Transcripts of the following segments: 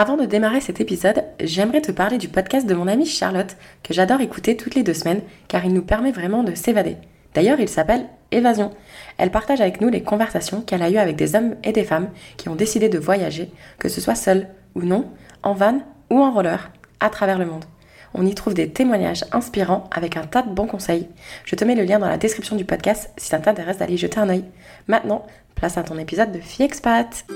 Avant de démarrer cet épisode, j'aimerais te parler du podcast de mon amie Charlotte, que j'adore écouter toutes les deux semaines, car il nous permet vraiment de s'évader. D'ailleurs, il s'appelle Évasion. Elle partage avec nous les conversations qu'elle a eues avec des hommes et des femmes qui ont décidé de voyager, que ce soit seul ou non, en van ou en roller, à travers le monde. On y trouve des témoignages inspirants avec un tas de bons conseils. Je te mets le lien dans la description du podcast si ça t'intéresse d'aller jeter un œil. Maintenant, place à ton épisode de Fille Expat.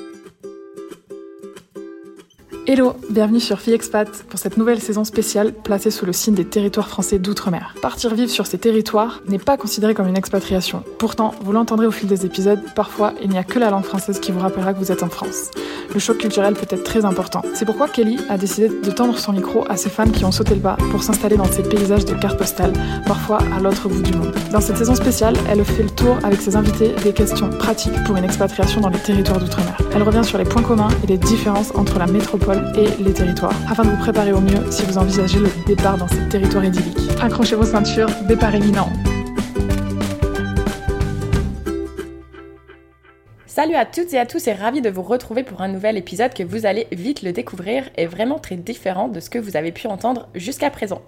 Hello, bienvenue sur Fille Expat pour cette nouvelle saison spéciale placée sous le signe des territoires français d'outre-mer. Partir vivre sur ces territoires n'est pas considéré comme une expatriation. Pourtant, vous l'entendrez au fil des épisodes, parfois il n'y a que la langue française qui vous rappellera que vous êtes en France. Le choc culturel peut être très important. C'est pourquoi Kelly a décidé de tendre son micro à ces fans qui ont sauté le pas pour s'installer dans ces paysages de cartes postales, parfois à l'autre bout du monde. Dans cette saison spéciale, elle fait le tour avec ses invités des questions pratiques pour une expatriation dans les territoires d'outre-mer. Elle revient sur les points communs et les différences entre la métropole et les territoires, afin de vous préparer au mieux si vous envisagez le départ dans ces territoires idylliques. Accrochez vos ceintures, départ imminent. Salut à toutes et à tous et ravi de vous retrouver pour un nouvel épisode que vous allez vite le découvrir et vraiment très différent de ce que vous avez pu entendre jusqu'à présent.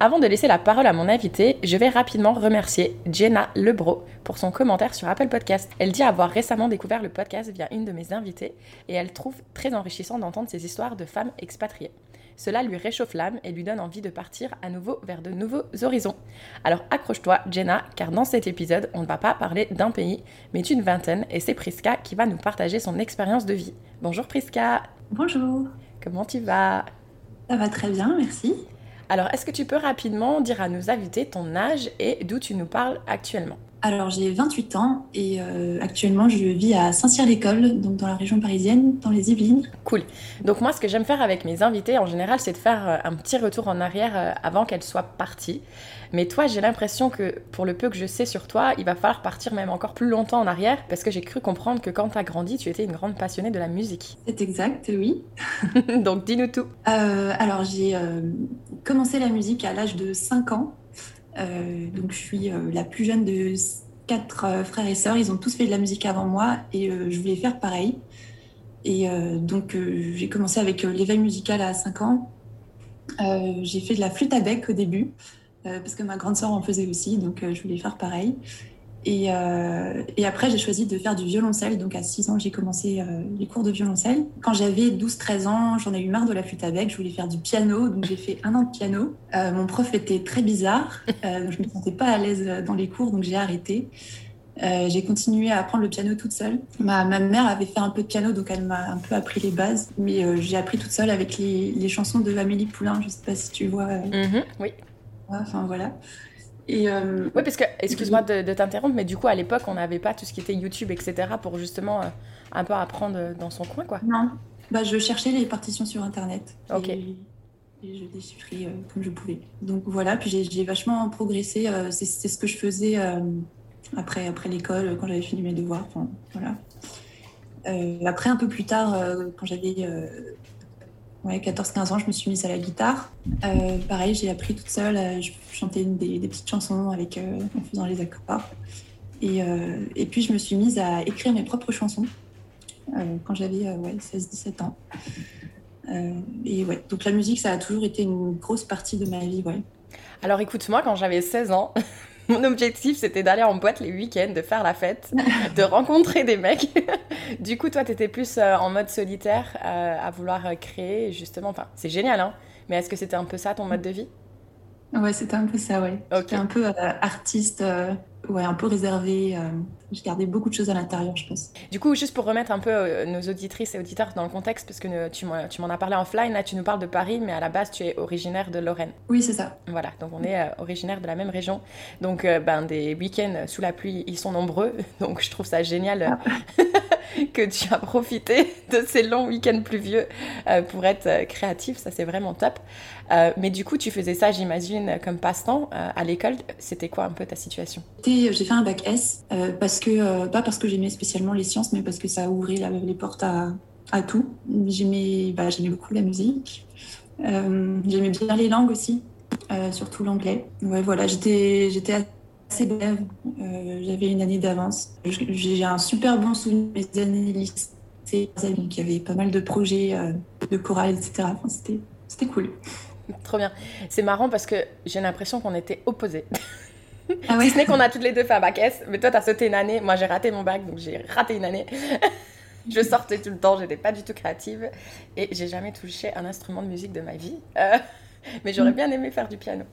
Avant de laisser la parole à mon invité, je vais rapidement remercier Jenna Lebro pour son commentaire sur Apple Podcast. Elle dit avoir récemment découvert le podcast via une de mes invitées et elle trouve très enrichissant d'entendre ces histoires de femmes expatriées. Cela lui réchauffe l'âme et lui donne envie de partir à nouveau vers de nouveaux horizons. Alors accroche-toi Jenna, car dans cet épisode, on ne va pas parler d'un pays, mais d'une vingtaine, et c'est Priska qui va nous partager son expérience de vie. Bonjour Priska Bonjour Comment tu vas? Ça va très bien, merci. Alors, est-ce que tu peux rapidement dire à nos invités ton âge et d'où tu nous parles actuellement? Alors, j'ai 28 ans et euh, actuellement, je vis à Saint-Cyr-l'École, donc dans la région parisienne, dans les Yvelines. Cool. Donc, moi, ce que j'aime faire avec mes invités en général, c'est de faire euh, un petit retour en arrière euh, avant qu'elles soient parties. Mais toi, j'ai l'impression que pour le peu que je sais sur toi, il va falloir partir même encore plus longtemps en arrière parce que j'ai cru comprendre que quand tu as grandi, tu étais une grande passionnée de la musique. C'est exact, oui. Donc dis-nous tout. Euh, alors j'ai euh, commencé la musique à l'âge de 5 ans. Euh, donc je suis la plus jeune de quatre frères et sœurs. Ils ont tous fait de la musique avant moi et je voulais faire pareil. Et donc j'ai commencé avec l'éveil musical à 5 ans. j'ai fait de la flûte à bec au début. Euh, parce que ma grande sœur en faisait aussi, donc euh, je voulais faire pareil. Et, euh, et après, j'ai choisi de faire du violoncelle. Donc, à 6 ans, j'ai commencé les cours de violoncelle. Quand j'avais 12-13 ans, j'en ai eu marre de la flûte à bec. Je voulais faire du piano. Donc, j'ai fait un an de piano. mon prof était très bizarre. je ne me sentais pas à l'aise dans les cours, donc j'ai arrêté. j'ai continué à apprendre le piano toute seule. Ma, ma, mère avait fait un peu de piano, donc elle m'a un peu appris les bases. Mais j'ai appris toute seule avec les, les, chansons de Amélie Poulain. Je ne sais pas si tu vois. Mm-hmm, oui. Enfin voilà. Et euh, Oui, parce que, excuse-moi de, t'interrompre, mais du coup, à l'époque, on n'avait pas tout ce qui était YouTube, etc., pour justement euh, un peu apprendre dans son coin, quoi. Non. Bah, je cherchais les partitions sur Internet. Ok. Et, je déchiffrais euh, comme je pouvais. Donc voilà, puis j'ai vachement progressé. C'est ce que je faisais après, après l'école, quand j'avais fini mes devoirs. Enfin, voilà. après, un peu plus tard, quand j'avais ouais, 14-15 ans, je me suis mise à la guitare. Euh, pareil, j'ai appris toute seule. Euh, je chantais des, petites chansons avec, euh, en faisant les accords. Et, et, puis, je me suis mise à écrire mes propres chansons quand j'avais ouais, 16-17 ans. et ouais, donc la musique, ça a toujours été une grosse partie de ma vie. Ouais. Alors écoute, moi, quand j'avais 16 ans, Mon objectif, c'était d'aller en boîte les week-ends, de faire la fête, de rencontrer des mecs. du coup, toi, tu étais plus euh, en mode solitaire, euh, à vouloir euh, créer, justement. Enfin, c'est génial, hein. Mais est-ce que c'était un peu ça ton mode de vie? Ouais, c'était un peu ça, ouais. J'étais un peu artiste, ouais, un peu réservé. Je gardais beaucoup de choses à l'intérieur, je pense. Du coup, juste pour remettre un peu euh, nos auditrices et auditeurs dans le contexte, parce que tu m'en as parlé offline, là tu nous parles de Paris, mais à la base tu es originaire de Lorraine. Oui, c'est ça. Voilà, donc on est euh, originaire de la même région. Donc euh, ben, des week-ends sous la pluie, ils sont nombreux. Donc je trouve ça génial ah. que tu as profité de ces longs week-ends pluvieux pour être créatif. Ça c'est vraiment top. mais du coup, tu faisais ça, j'imagine, comme passe-temps à l'école. C'était quoi un peu ta situation? J'ai fait un bac S parce que euh, pas parce que j'aimais spécialement les sciences, mais parce que ça ouvrait les portes à, tout. J'aimais bah, beaucoup la musique. Euh, j'aimais bien les langues aussi, euh, surtout l'anglais. Ouais, voilà, j'étais assez brève. J'avais une année d'avance. J'ai un super bon souvenir de mes années Donc il y avait pas mal de projets de chorale, etc. Enfin, c'était cool. Trop bien. C'est marrant parce que j'ai l'impression qu'on était opposés. Ah si ce n'est qu'on a toutes les deux fait un bac S, mais toi, tu as sauté une année. Moi, j'ai raté mon bac, donc j'ai raté une année. je sortais tout le temps, j'étais pas du tout créative et j'ai jamais touché un instrument de musique de ma vie. Euh, mais j'aurais bien aimé faire du piano.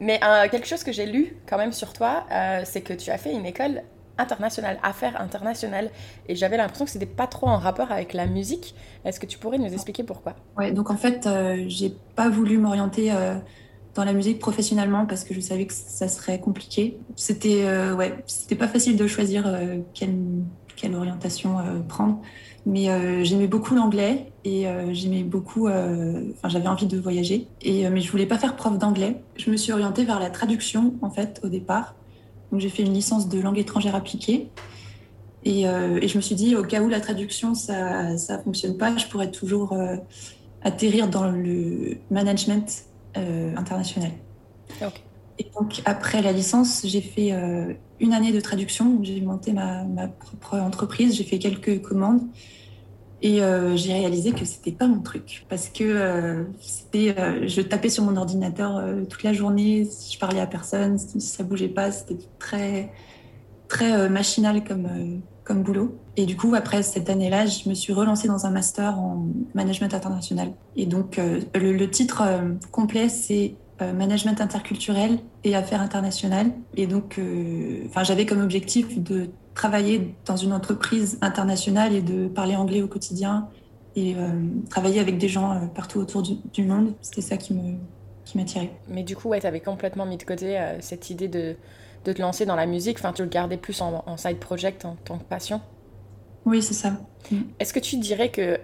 Mais euh, quelque chose que j'ai lu quand même sur toi, euh, c'est que tu as fait une école internationale, affaires internationales, et j'avais l'impression que c'était pas trop en rapport avec la musique. Est-ce que tu pourrais nous expliquer pourquoi? Ouais, donc en fait, j'ai pas voulu m'orienter dans la musique professionnellement parce que je savais que ça serait compliqué. C'était euh, ouais, c'était pas facile de choisir euh, quelle, quelle, orientation euh, prendre. Mais j'aimais beaucoup l'anglais et j'aimais beaucoup. Enfin, j'avais envie de voyager. Et mais je voulais pas faire prof d'anglais. Je me suis orientée vers la traduction en fait au départ. Donc j'ai fait une licence de langue étrangère appliquée. Et, et, je me suis dit, au cas où la traduction, ça ne fonctionne pas, je pourrais toujours atterrir dans le management euh, international. Et donc, après la licence, j'ai fait euh, une année de traduction. J'ai monté ma, propre entreprise, j'ai fait quelques commandes. Et euh, j'ai réalisé que c'était pas mon truc parce que c'était, je tapais sur mon ordinateur toute la journée, si je parlais à personne, si ça bougeait pas, c'était très très machinal comme comme boulot. Et du coup, après cette année-là, je me suis relancée dans un master en management international. Et donc, euh, le, titre euh, complet, c'est euh, management interculturel et affaires internationales. Et donc, enfin, j'avais comme objectif de travailler dans une entreprise internationale et de parler anglais au quotidien et travailler avec des gens partout autour du, monde. C'était ça qui me qui m'attirait. Mais du coup, ouais, tu avais complètement mis de côté cette idée de de te lancer dans la musique Enfin, tu le gardais plus en, side project, en tant que passion Oui, c'est ça. Mm. Est-ce que tu dirais que.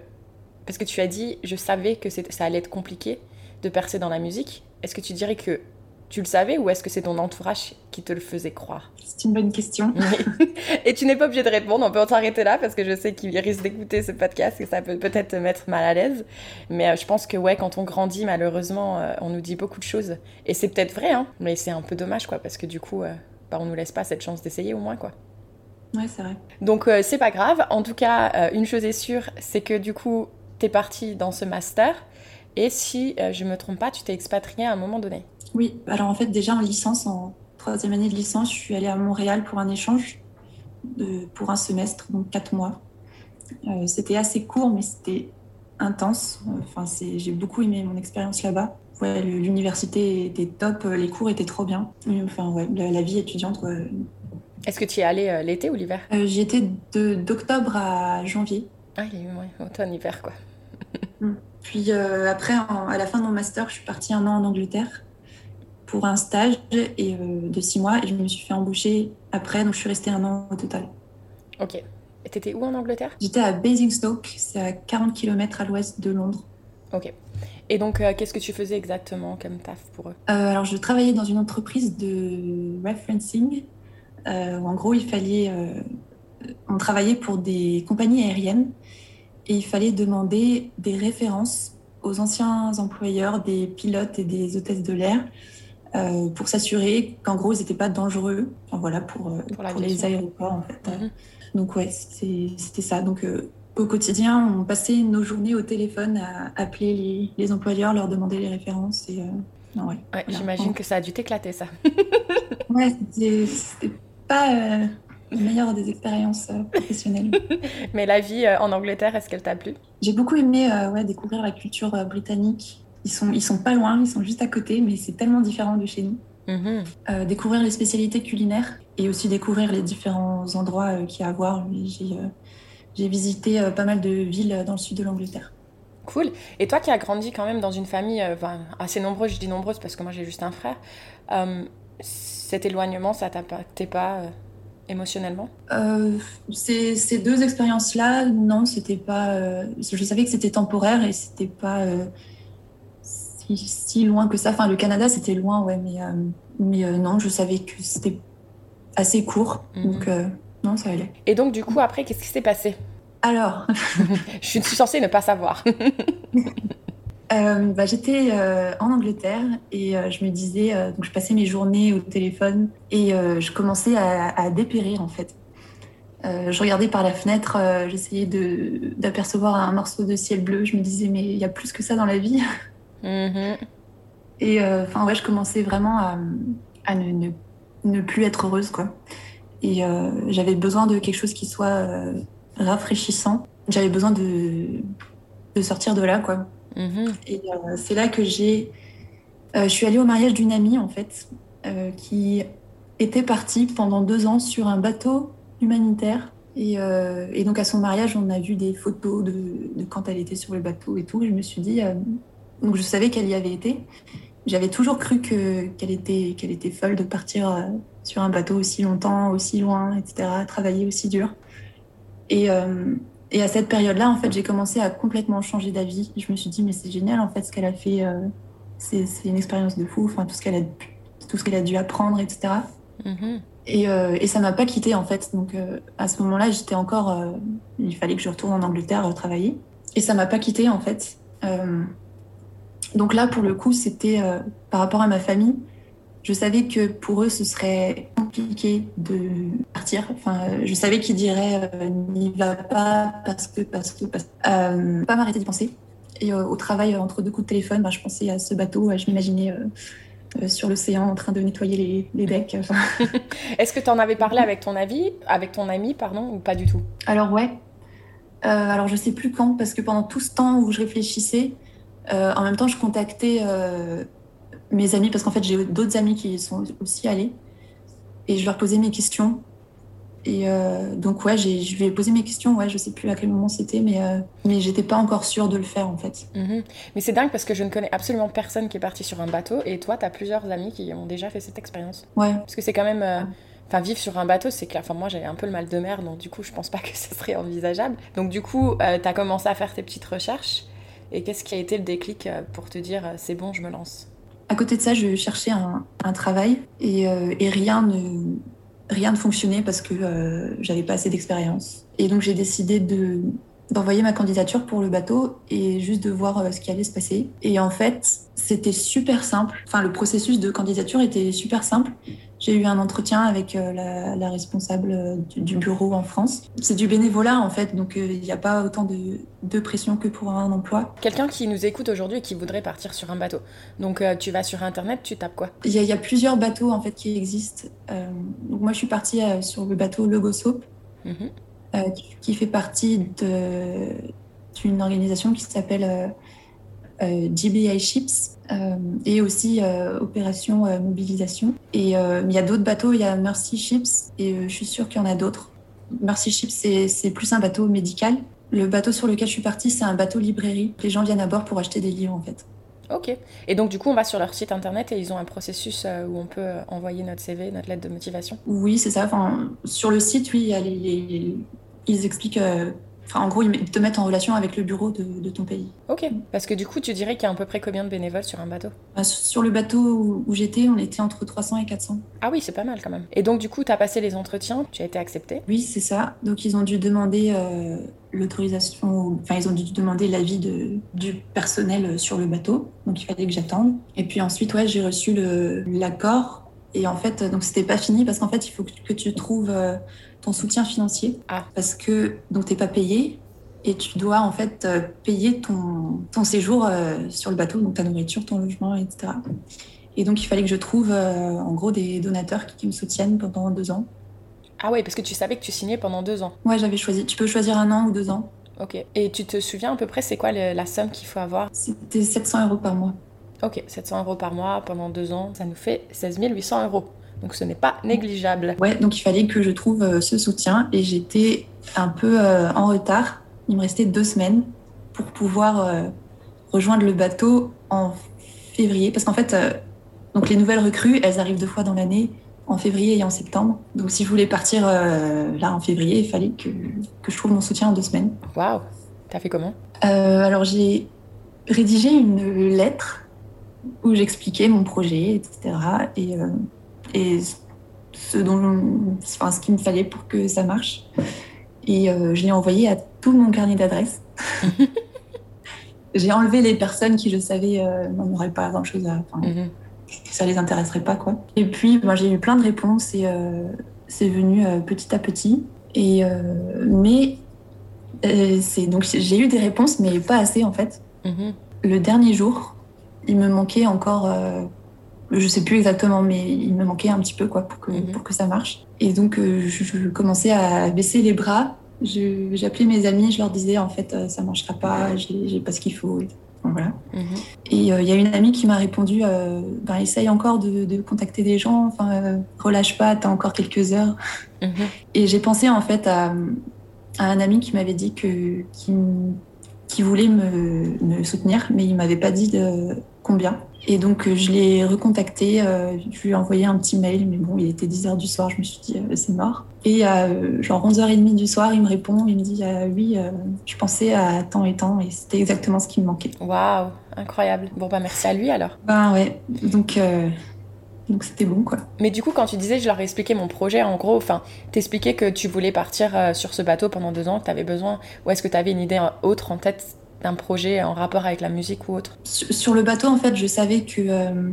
Parce que tu as dit, je savais que ça allait être compliqué de percer dans la musique. Est-ce que tu dirais que tu le savais ou est-ce que c'est ton entourage qui te le faisait croire? C'est une bonne question. et tu n'es pas obligé de répondre, on peut s'arrêter là parce que je sais qu'il risque d'écouter ce podcast et ça peut peut-être te mettre mal à l'aise. Mais euh, je pense que ouais, quand on grandit, malheureusement, euh, on nous dit beaucoup de choses. Et c'est peut-être vrai, hein, mais c'est un peu dommage quoi parce que du coup, euh, bah, on nous laisse pas cette chance d'essayer au moins quoi. Ouais, c'est vrai. Donc euh, c'est pas grave. En tout cas, euh, une chose est sûre, c'est que du coup, tu es parti dans ce master. Et si euh, je me trompe pas, tu t'es expatrié à un moment donné. Oui, alors en fait, déjà en licence, en troisième année de licence, je suis allée à Montréal pour un échange de, pour un semestre, donc quatre mois. c'était assez court, mais c'était intense. Enfin, j'ai beaucoup aimé mon expérience là-bas ouais, l'université était top, les cours étaient trop bien. Enfin, ouais, la, vie étudiante. Est-ce que tu y es allé euh, l'été ou l'hiver? Euh, J'y étais d'octobre à janvier. Ah, ouais, automne, hiver, quoi. Mm. Puis euh, après, à la fin de mon master, je suis partie un an en Angleterre pour un stage et, de six mois et je me suis fait embaucher après, donc je suis restée un an au total. Ok. Et t'étais où en Angleterre? J'étais à Basingstoke, c'est à 40 km à l'ouest de Londres. Ok. Et donc, euh, qu'est-ce que tu faisais exactement comme taf pour eux? Euh, Alors, je travaillais dans une entreprise de referencing. Euh, où en gros, il fallait. on travaillait pour des compagnies aériennes et il fallait demander des références aux anciens employeurs des pilotes et des hôtesses de l'air pour s'assurer qu'en gros, ils n'étaient pas dangereux. Enfin, voilà, pour, pour, les aéroports, en fait. Mhm. Donc, ouais, c'était ça. Donc, au quotidien, on passait nos journées au téléphone à appeler les, employeurs, leur demander les références. Et, euh, ouais, J'imagine que ça a dû t'éclater, ça. ouais, c'était pas euh, la meilleure des expériences euh, professionnelles. Mais la vie en Angleterre, est-ce qu'elle t'a plu? J'ai beaucoup aimé ouais, découvrir la culture britannique. Ils sont, ils sont pas loin, ils sont juste à côté, mais c'est tellement différent de chez nous. Mm-hmm. découvrir les spécialités culinaires et aussi découvrir les différents endroits qu'il y a à voir. J'ai j'ai visité euh, pas mal de villes dans le sud de l'Angleterre. Cool. Et toi qui as grandi quand même dans une famille euh, assez nombreuse, je dis nombreuse parce que moi j'ai juste un frère, euh, cet éloignement, ça t'impactait pas émotionnellement? Ces, ces, deux expériences-là, non, c'était pas. je savais que c'était temporaire et c'était pas si, si, loin que ça. Enfin, le Canada, c'était loin, ouais, mais, mais non, je savais que c'était assez court. Mhm. Donc, non, ça allait. Et donc, du coup, après, qu'est-ce qui s'est passé? Alors Je suis censée ne pas savoir. Euh, bah, J'étais euh, en Angleterre et euh, je me disais, donc je passais mes journées au téléphone et je commençais à, dépérir en fait. je regardais par la fenêtre, j'essayais d'apercevoir un morceau de ciel bleu. Je me disais, mais il y a plus que ça dans la vie. Mm-hmm. Et enfin, ouais, je commençais vraiment à, à ne, ne, plus être heureuse, quoi. Et j'avais besoin de quelque chose qui soit rafraîchissant. J'avais besoin de, de sortir de là, quoi. Mm-hmm. Et c'est là que j'ai euh, je suis allée au mariage d'une amie, en fait, euh, qui était partie pendant deux ans sur un bateau humanitaire. Et, euh, donc, à son mariage, on a vu des photos de, quand elle était sur le bateau et tout. Et je me suis dit, donc je savais qu'elle y avait été. J'avais toujours cru qu'elle était, qu'elle était folle de partir sur un bateau aussi longtemps, aussi loin, etc., travailler aussi dur. Et, et à cette période-là, en fait, j'ai commencé à complètement changer d'avis. Je me suis dit, mais c'est génial, en fait, ce qu'elle a fait c'est une expérience de fou, enfin, tout ce qu'elle a, tout ce qu'elle a dû apprendre, etc. Mm-hmm. Et, euh, et, ça m'a pas quitté en fait. Donc euh, à ce moment-là, j'étais encore. Euh, il fallait que je retourne en Angleterre travailler. Et ça m'a pas quitté en fait. Donc là, pour le coup, c'était par rapport à ma famille. Je savais que pour eux, ce serait compliqué de partir. Enfin, je savais qu'ils diraient n'y va pas parce que parce que parce que. pas m'arrêter d'y penser. Et euh, au travail, entre deux coups de téléphone, bah, je pensais à ce bateau, je m'imaginais euh, euh, sur l'océan en train de nettoyer les, decks. Est-ce que tu en avais parlé avec ton ami, avec ton ami, pardon, ou pas du tout? Alors ouais. alors je sais plus quand, parce que pendant tout ce temps où je réfléchissais, en même temps je contactais mes amis, parce qu'en fait j'ai d'autres amis qui sont aussi allés, et je leur posais mes questions. Et euh, donc, ouais, je lui ai posé mes questions. Ouais, je sais plus à quel moment c'était, mais, euh, mais j'étais pas encore sûre de le faire en fait. Mhm. Mais c'est dingue parce que je ne connais absolument personne qui est parti sur un bateau et toi, tu as plusieurs amis qui ont déjà fait cette expérience. Ouais. Parce que c'est quand même. Euh, enfin, vivre sur un bateau, c'est clair. Enfin, moi, j'avais un peu le mal de mer, donc du coup, je pense pas que ce serait envisageable. Donc, du coup, tu as commencé à faire tes petites recherches. Et qu'est-ce qui a été le déclic pour te dire c'est bon, je me lance? À côté de ça, je cherchais un, travail et, et rien ne fonctionnait parce que euh, j'avais pas assez d'expérience. Et donc j'ai décidé de d'envoyer ma candidature pour le bateau et juste de voir euh, ce qui allait se passer. Et en fait, c'était super simple. Enfin, le processus de candidature était super simple. J'ai eu un entretien avec euh, la, responsable euh, du, bureau en France. C'est du bénévolat en fait, donc il n'y a pas autant de, pression que pour un emploi. Quelqu'un qui nous écoute aujourd'hui et qui voudrait partir sur un bateau. Donc tu vas sur internet, tu tapes quoi? Il y, a plusieurs bateaux en fait qui existent. donc moi je suis partie sur le bateau Logosoap. Mhm. Euh, qui, fait partie d'une organisation qui s'appelle euh, euh, GBI Ships et aussi Opération Mobilisation. Et il y a d'autres bateaux, il y a Mercy Ships et je suis sûre qu'il y en a d'autres. Mercy Ships, c'est plus un bateau médical. Le bateau sur lequel je suis partie, c'est un bateau librairie. Les gens viennent à bord pour acheter des livres en fait. Ok. Et donc, du coup, on va sur leur site internet et ils ont un processus où on peut envoyer notre CV, notre lettre de motivation Oui, c'est ça. Enfin, sur le site, oui, les, ils expliquent. Enfin, en gros, ils te mettent en relation avec le bureau de, ton pays. Ok, parce que du coup, tu dirais qu'il y a à peu près combien de bénévoles sur un bateau? Bah, Sur le bateau où, j'étais, on était entre 300 et 400. Ah oui, c'est pas mal quand même. Et donc, du coup, tu as passé les entretiens, tu as été accepté? Oui, c'est ça. Donc, ils ont dû demander euh, l'autorisation, enfin, ils ont dû demander l'avis de, du personnel sur le bateau. Donc, il fallait que j'attende. Et puis ensuite, ouais, j'ai reçu l'accord. Et en fait, donc c'était pas fini parce qu'en fait, il faut que tu trouves euh, ton soutien financier. Ah. Parce que donc t'es pas payé et tu dois en fait euh, payer ton, ton séjour euh, sur le bateau, donc ta nourriture, ton logement, etc. Et donc il fallait que je trouve en gros des donateurs qui, me soutiennent pendant deux ans. Ah ouais, parce que tu savais que tu signais pendant deux ans. Ouais, j'avais choisi. Tu peux choisir un an ou deux ans. Ok. Et tu te souviens à peu près c'est quoi la somme qu'il faut avoir? C'était 700 euros par mois. Ok, 700 euros par mois pendant deux ans, ça nous fait 16 800 euros. Donc ce n'est pas négligeable. Ouais, donc il fallait que je trouve euh, ce soutien et j'étais un peu euh, en retard. Il me restait deux semaines pour pouvoir euh, rejoindre le bateau en février. Parce qu'en fait, donc les nouvelles recrues, elles arrivent deux fois dans l'année, en février et en septembre. Donc si je voulais partir là en février, il fallait que, que, je trouve mon soutien en deux semaines. Waouh T'as fait comment? Alors j'ai rédigé une lettre où j'expliquais mon projet, etc. Et et ce, dont, enfin, ce qu'il me fallait pour que ça marche. Et euh, je l'ai envoyé à tout mon carnet d'adresses. j'ai enlevé les personnes qui, je savais, euh, n'en pas grand-chose à... Enfin, mm ça les intéresserait pas, quoi. Et puis, ben, j'ai eu plein de réponses et euh, c'est venu petit à petit. Et, mais donc j'ai eu des réponses, mais pas assez en fait. Mhm. Le dernier jour, il me manquait encore je sais plus exactement, mais il me manquait un petit peu quoi pour que, mhm. pour que ça marche. Et donc, euh, je, commençais à baisser les bras. J'appelais mes amis, je leur disais en fait, euh, ça marchera pas, j'ai pas ce qu'il faut. Voilà. Mhm. Et euh, il y a une amie qui m'a répondu ben, essaye encore de, contacter des gens, enfin, relâche pas, t'as encore quelques heures. Mhm. Et j'ai pensé en fait à, un ami qui m'avait dit que, qui, voulait me, me, soutenir, mais il m'avait pas dit de combien. Et donc, euh, je l'ai recontacté, euh, je lui ai envoyé un petit mail, mais bon, il était 10h du soir, je me suis dit, euh, c'est mort. Et à genre 11h30 du soir, il me répond, il me dit, oui, je pensais à temps et temps, et c'était exactement ce qui me manquait. Waouh, incroyable. Bon, bah merci à lui alors. Ben ouais, donc... Donc c'était bon quoi. Mais du coup, quand tu disais, je leur ai expliqué mon projet, en gros, enfin, t'expliquais que tu voulais partir sur ce bateau pendant deux ans, que t'avais besoin, ou est-ce que t'avais une idée autre en tête d'un projet en rapport avec la musique ou autre Sur le bateau, en fait, je savais que euh,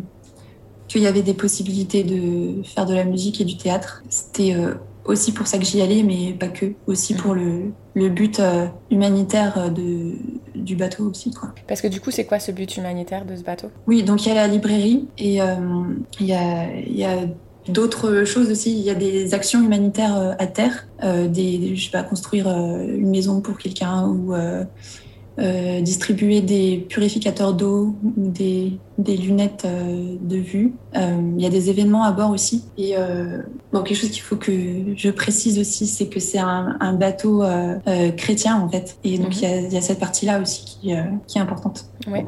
qu'il y avait des possibilités de faire de la musique et du théâtre. C'était euh, aussi pour ça que j'y allais, mais pas que. Aussi pour le, le but euh, humanitaire de, du bateau aussi. Quoi. Parce que du coup, c'est quoi ce but humanitaire de ce bateau? Oui, donc il y a la librairie et il y a, y a D'autres choses aussi, il y a des actions humanitaires à terre, des, je sais pas, construire une maison pour quelqu'un ou euh, distribuer des purificateurs d'eau ou des, des lunettes euh, de vue. Euh, il y a des événements à bord aussi. Et bon, quelque chose qu'il faut que je précise aussi, c'est que c'est un, un, bateau chrétien en fait. Et donc il, y a, y, a, cette partie-là aussi qui, qui est importante. Oui.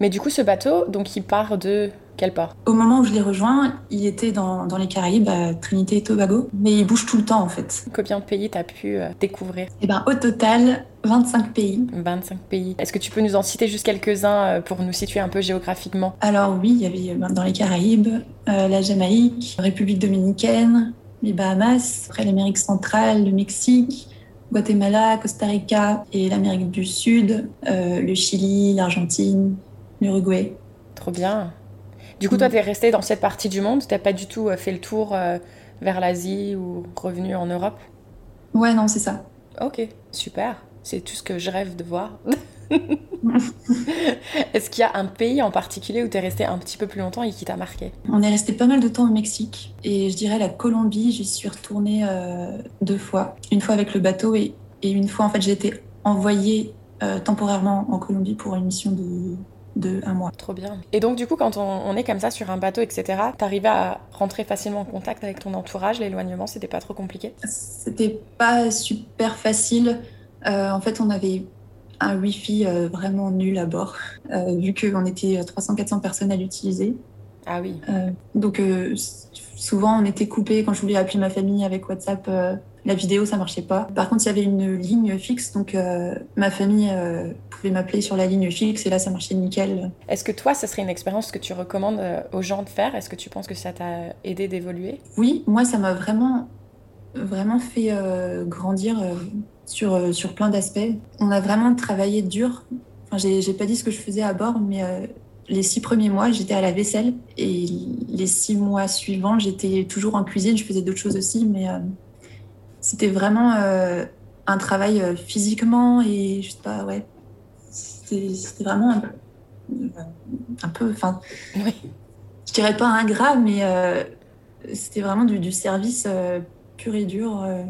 Mais du coup, ce bateau, donc il part de quel port? Au moment où je l'ai rejoint, il était dans, dans, les Caraïbes, à Trinité et Tobago, mais il bouge tout le temps en fait. Combien de pays t'as pu découvrir? Eh ben, au total, 25 pays. 25 pays. Est-ce que tu peux nous en citer juste quelques-uns euh, pour nous situer un peu géographiquement? Alors oui, il y avait euh, dans les Caraïbes, euh, la Jamaïque, République dominicaine, les Bahamas, après l'Amérique centrale, le Mexique, Guatemala, Costa Rica et l'Amérique du Sud, le Chili, l'Argentine, l'Uruguay. Trop bien. Du coup, toi, tu es resté dans cette partie du monde? Tu pas du tout fait le tour vers l'Asie ou revenu en Europe? Ouais, non, c'est ça. Ok, super. C'est tout ce que je rêve de voir. Est-ce qu'il y a un pays en particulier où tu es resté un petit peu plus longtemps et qui t'a marqué? On est resté pas mal de temps au Mexique et je dirais la Colombie, j'y suis retournée euh, deux fois. Une fois avec le bateau et, une fois en fait j'ai été envoyée euh, temporairement en Colombie pour une mission de, de un mois. Trop bien. Et donc du coup quand on, est comme ça sur un bateau etc, t'arrivais à rentrer facilement en contact avec ton entourage, l'éloignement c'était pas trop compliqué? C'était pas super facile. Euh, en fait, on avait un Wi-Fi euh, vraiment nul à bord, euh, vu qu'on était 300-400 personnes à l'utiliser. Ah oui. donc, souvent, on était coupé quand je voulais appeler ma famille avec WhatsApp. la vidéo, ça marchait pas. Par contre, il y avait une ligne fixe, donc ma famille pouvait m'appeler sur la ligne fixe et là, ça marchait nickel. Est-ce que toi, ça serait une expérience que tu recommandes aux gens de faire? Est-ce que tu penses que ça t'a aidé d'évoluer? Oui, moi, ça m'a vraiment, vraiment fait grandir sur, euh, sur plein d'aspects. On a vraiment travaillé dur. Enfin, j'ai pas dit ce que je faisais à bord, mais euh, les six premiers mois, j'étais à la vaisselle. Et les six mois suivants, j'étais toujours en cuisine. Je faisais d'autres choses aussi, mais euh, c'était vraiment un travail physiquement et je sais pas, ouais. C'était vraiment un, un peu, enfin, oui. je dirais pas ingrat, mais c'était vraiment du, du service pur et dur. Euh,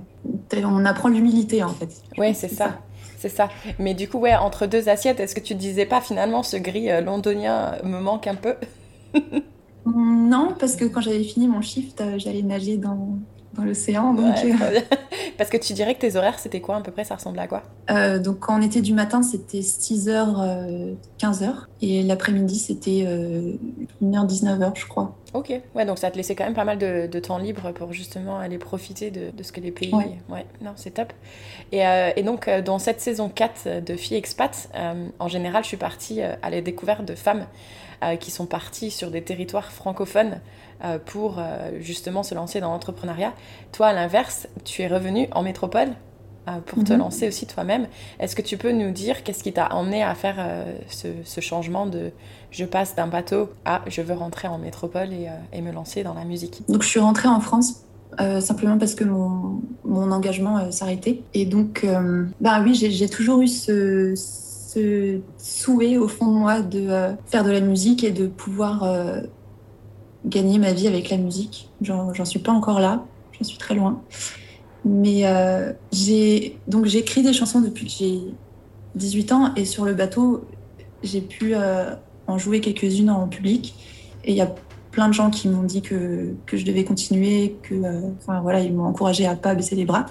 on apprend l'humilité en fait. Oui, c'est ça. C'est ça. Mais du coup, ouais, entre deux assiettes, est-ce que tu disais pas finalement ce gris euh, londonien me manque un peu? Non, parce que quand j'avais fini mon shift, euh, j'allais nager dans, dans l'océan. Donc... Parce que tu dirais que tes horaires, c'était quoi à peu près? Ça ressemblait à quoi? Donc quand on était du matin, c'était 6h, 15h. Et l'après-midi, c'était 1h, 19h, je crois. Ok, ouais, donc ça te laissait quand même pas mal de, temps libre pour justement aller profiter de, ce que les pays. Ouais, non, c'est top. Et, euh, donc, euh, dans cette saison 4 de Filles Expat, euh, en général, je suis partie à la découverte de femmes qui sont parties sur des territoires francophones pour justement se lancer dans l'entrepreneuriat. Toi, à l'inverse, tu es revenue en métropole pour te mhm. lancer aussi toi-même. Est-ce que tu peux nous dire qu'est-ce qui t'a emmené à faire ce, changement de je passe d'un bateau à je veux rentrer en métropole et, euh, et, me lancer dans la musique. Donc je suis rentrée en France simplement parce que mon, mon engagement s'arrêtait. Et donc, bah oui, j'ai toujours eu ce, ce, souhait au fond de moi de faire de la musique et de pouvoir gagner ma vie avec la musique. J'en suis pas encore là, j'en suis très loin. Mais j'ai donc j'écris des chansons depuis que j'ai 18 ans et sur le bateau, j'ai pu en jouer quelques-unes en public. Et il y a plein de gens qui m'ont dit que, que, je devais continuer, que, euh, voilà, ils m'ont encouragé à pas baisser les bras.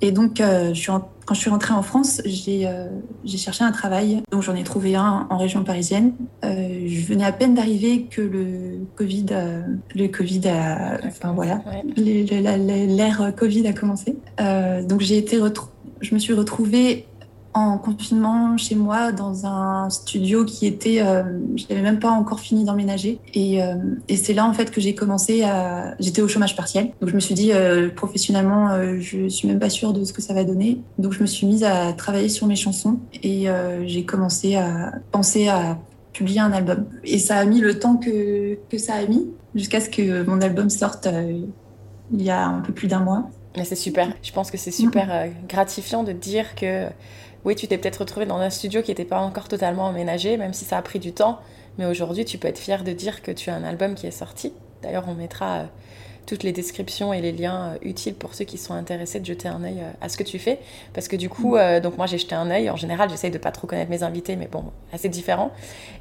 Et donc, euh, je suis quand je suis rentrée en France, j'ai euh, cherché un travail. Donc, j'en ai trouvé un en région parisienne. je venais à peine d'arriver que le Covid, le Covid a, enfin voilà, l'ère Covid a commencé. donc, j'ai été, je me suis retrouvée en confinement chez moi dans un studio qui était, euh, je n'avais même pas encore fini d'emménager. Et, euh, et c'est là en fait que j'ai commencé à, j'étais au chômage partiel. Donc je me suis dit euh, professionnellement, je suis même pas sûre de ce que ça va donner. Donc je me suis mise à travailler sur mes chansons et j'ai commencé à penser à publier un album. Et ça a mis le temps que ça a mis jusqu'à ce que mon album sorte il y a un peu plus d'un mois. Mais c'est super. Je pense que c'est super gratifiant de dire que oui, tu t'es peut-être retrouvé dans un studio qui n'était pas encore totalement emménagé, même si ça a pris du temps. Mais aujourd'hui, tu peux être fier de dire que tu as un album qui est sorti. D'ailleurs, on mettra euh, toutes les descriptions et les liens euh, utiles pour ceux qui sont intéressés de jeter un œil euh, à ce que tu fais. Parce que du coup, donc moi j'ai jeté un œil. En général, j'essaye de pas trop connaître mes invités, mais bon, assez différent.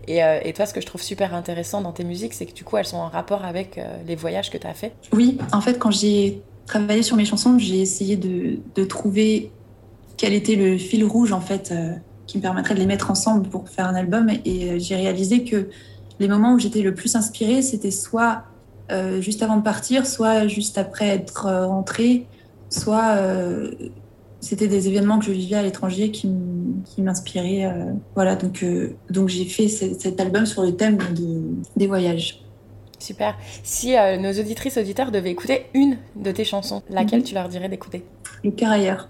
Et, et, toi, ce que je trouve super intéressant dans tes musiques, c'est que du coup, elles sont en rapport avec les voyages que tu as fait. Oui, en fait, quand j'ai travaillé sur mes chansons, j'ai essayé de, trouver quel était le fil rouge en fait euh, qui me permettrait de les mettre ensemble pour faire un album. Et euh, j'ai réalisé que les moments où j'étais le plus inspirée, c'était soit euh, juste avant de partir, soit juste après être rentrée, soit c'était des événements que je vivais à l'étranger qui m'inspiraient. voilà, donc, donc j'ai fait cet album sur le thème de, des voyages. Super. Si nos auditrices auditeurs devaient écouter une de tes chansons, laquelle mhm. tu leur dirais d'écouter? Le cœur ailleurs.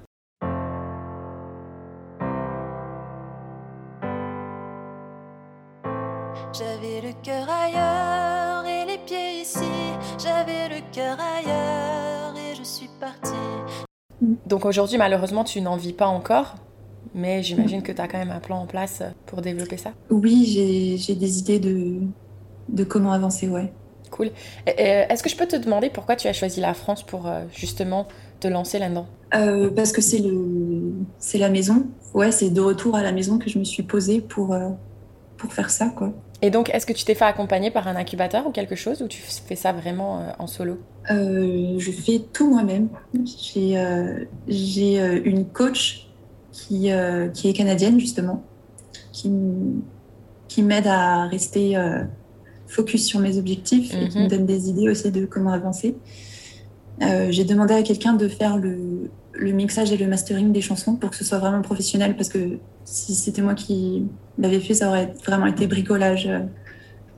J'avais le cœur ailleurs et les pieds ici. J'avais le cœur ailleurs et je suis partie. Donc aujourd'hui, malheureusement, tu n'en vis pas encore, mais j'imagine que tu as quand même un plan en place pour développer ça. Oui, j'ai des idées de, de comment avancer, ouais. Cool. Est-ce que je peux te demander pourquoi tu as choisi la France pour euh, justement te lancer là-dedans? Euh, Parce que c'est la maison. Ouais, c'est de retour à la maison que je me suis posée pour, euh, pour faire ça, quoi. Et donc, est-ce que tu t'es fait accompagner par un incubateur ou quelque chose, ou tu fais ça vraiment euh, en solo? Euh, Je fais tout moi-même. J'ai euh, une coach qui, qui est canadienne, justement, qui, qui m'aide à rester focus sur mes objectifs et qui me mhm. donne des idées aussi de comment avancer. J'ai demandé à quelqu'un de faire le, le mixage et le mastering des chansons pour que ce soit vraiment professionnel parce que si c'était moi qui l'avais fait, ça aurait vraiment été bricolage euh,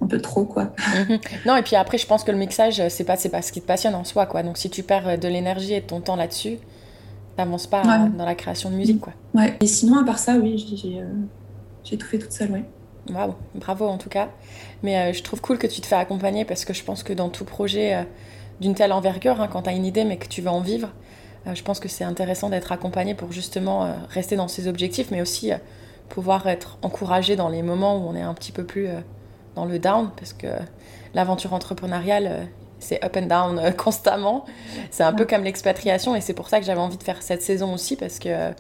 un peu trop quoi. Mhm. Non et puis après je pense que le mixage c'est pas c'est pas ce qui te passionne en soi quoi. Donc si tu perds euh, de l'énergie et de ton temps là-dessus, t'avances pas dans la création de musique quoi. Ouais. Et sinon à part ça oui j'ai euh, j'ai tout fait toute seule ouais. Waouh, bravo en tout cas. Mais je trouve cool que tu te fais accompagner parce que je pense que dans tout projet d'une telle envergure, hein, quand tu as une idée mais que tu veux en vivre, je pense que c'est intéressant d'être accompagné pour justement rester dans ses objectifs, mais aussi pouvoir être encouragé dans les moments où on est un petit peu plus euh, dans le down, parce que l'aventure entrepreneuriale, euh, c'est up and down euh, constamment. C'est un peu comme l'expatriation, et c'est pour ça que j'avais envie de faire cette saison aussi, parce que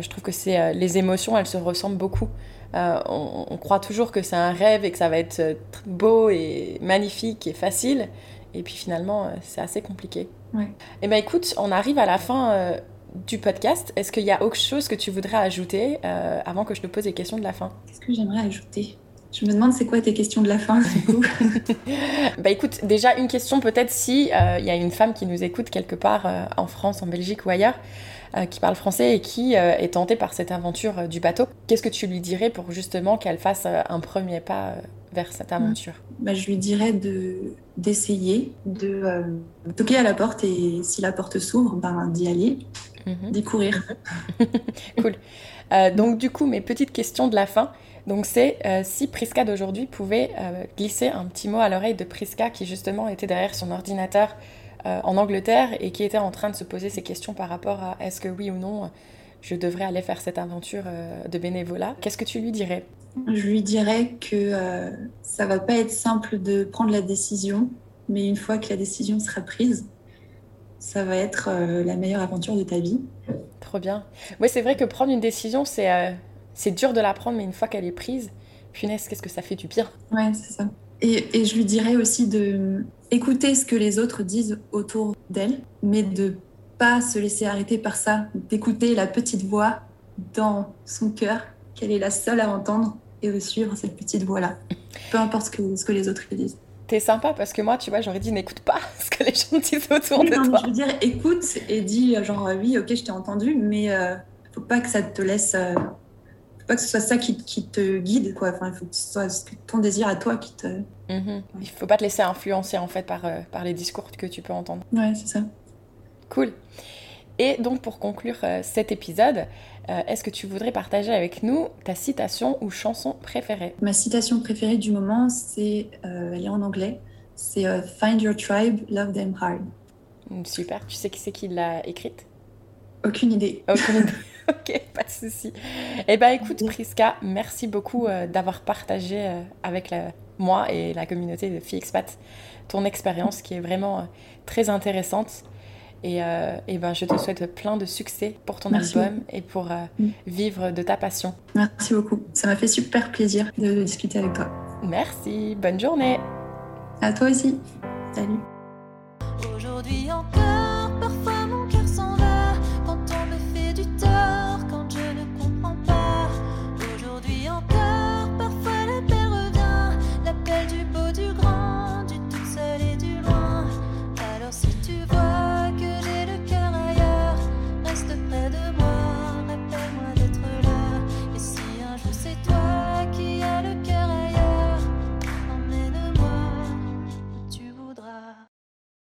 je trouve que c'est les émotions, elles se ressemblent beaucoup. On, croit toujours que c'est un rêve et que ça va être beau et magnifique et facile, et puis finalement, c'est assez compliqué. Ouais. Et eh ben écoute, on arrive à la fin du podcast. Est-ce qu'il y a autre chose que tu voudrais ajouter euh, avant que je te pose les questions de la fin? Qu'est-ce que j'aimerais ajouter? Je me demande c'est quoi tes questions de la fin du coup? bah écoute, déjà une question peut-être si euh, il y a une femme qui nous écoute quelque part euh, en France, en Belgique ou ailleurs, qui parle français et qui est tentée par cette aventure du bateau. Qu'est-ce que tu lui dirais pour justement qu'elle fasse un premier pas vers cette aventure? Bah, Je lui dirais de d'essayer, de toquer à la porte et si la porte s'ouvre, ben, d'y aller Mhm. d'y courir. cool. Euh, donc du coup, mes petites questions de la fin. Donc c'est euh, si Priska d'aujourd'hui pouvait euh, glisser un petit mot à l'oreille de Priska qui justement était derrière son ordinateur en Angleterre et qui était en train de se poser ces questions par rapport à est-ce que oui ou non je devrais aller faire cette aventure de bénévolat, qu'est-ce que tu lui dirais? Je lui dirais que ça va pas être simple de prendre la décision, mais une fois que la décision sera prise, ça va être la meilleure aventure de ta vie. Trop bien. Oui, c'est vrai que prendre une décision, c'est c'est dur de la prendre, mais une fois qu'elle est prise, punaise, qu'est-ce que ça fait du bien. Ouais, c'est ça. Et, et, je lui dirais aussi de écouter ce que les autres disent autour d'elle, mais de pas se laisser arrêter par ça, d'écouter la petite voix dans son cœur, qu'elle est la seule à entendre, et de suivre cette petite voix-là, peu importe ce que, ce que les autres lui disent. T'es sympa parce que moi, tu vois, j'aurais dit n'écoute pas ce que les gens disent autour de non, toi. Je veux dire, écoute et dis genre oui, ok, je t'ai entendu, mais euh, faut pas que ça te laisse euh, pas que ce soit ça qui, qui, te guide, quoi. Enfin, il faut que ce soit ton désir à toi qui te. Mm-hmm. Il faut pas te laisser influencer en fait par, euh, par les discours que tu peux entendre. Ouais, c'est ça. Cool. Et donc pour conclure euh, cet épisode, euh, est-ce que tu voudrais partager avec nous ta citation ou chanson préférée? Ma citation préférée du moment, c'est, elle est en anglais, c'est Find your tribe, love them hard. Mm, super. Tu sais qui c'est qui l'a écrite? Aucune idée. Aucune idée. ok, pas de souci. Eh bien, écoute, Priska, merci beaucoup euh, d'avoir partagé euh, avec la, moi et la communauté de Filles Expat ton expérience qui est vraiment euh, très intéressante. Et, et, ben, je te souhaite plein de succès pour ton merci. album et pour mm. vivre de ta passion. Merci beaucoup. Ça m'a fait super plaisir de, de discuter avec toi. Merci. Bonne journée. À toi aussi. Salut. Aujourd'hui encore.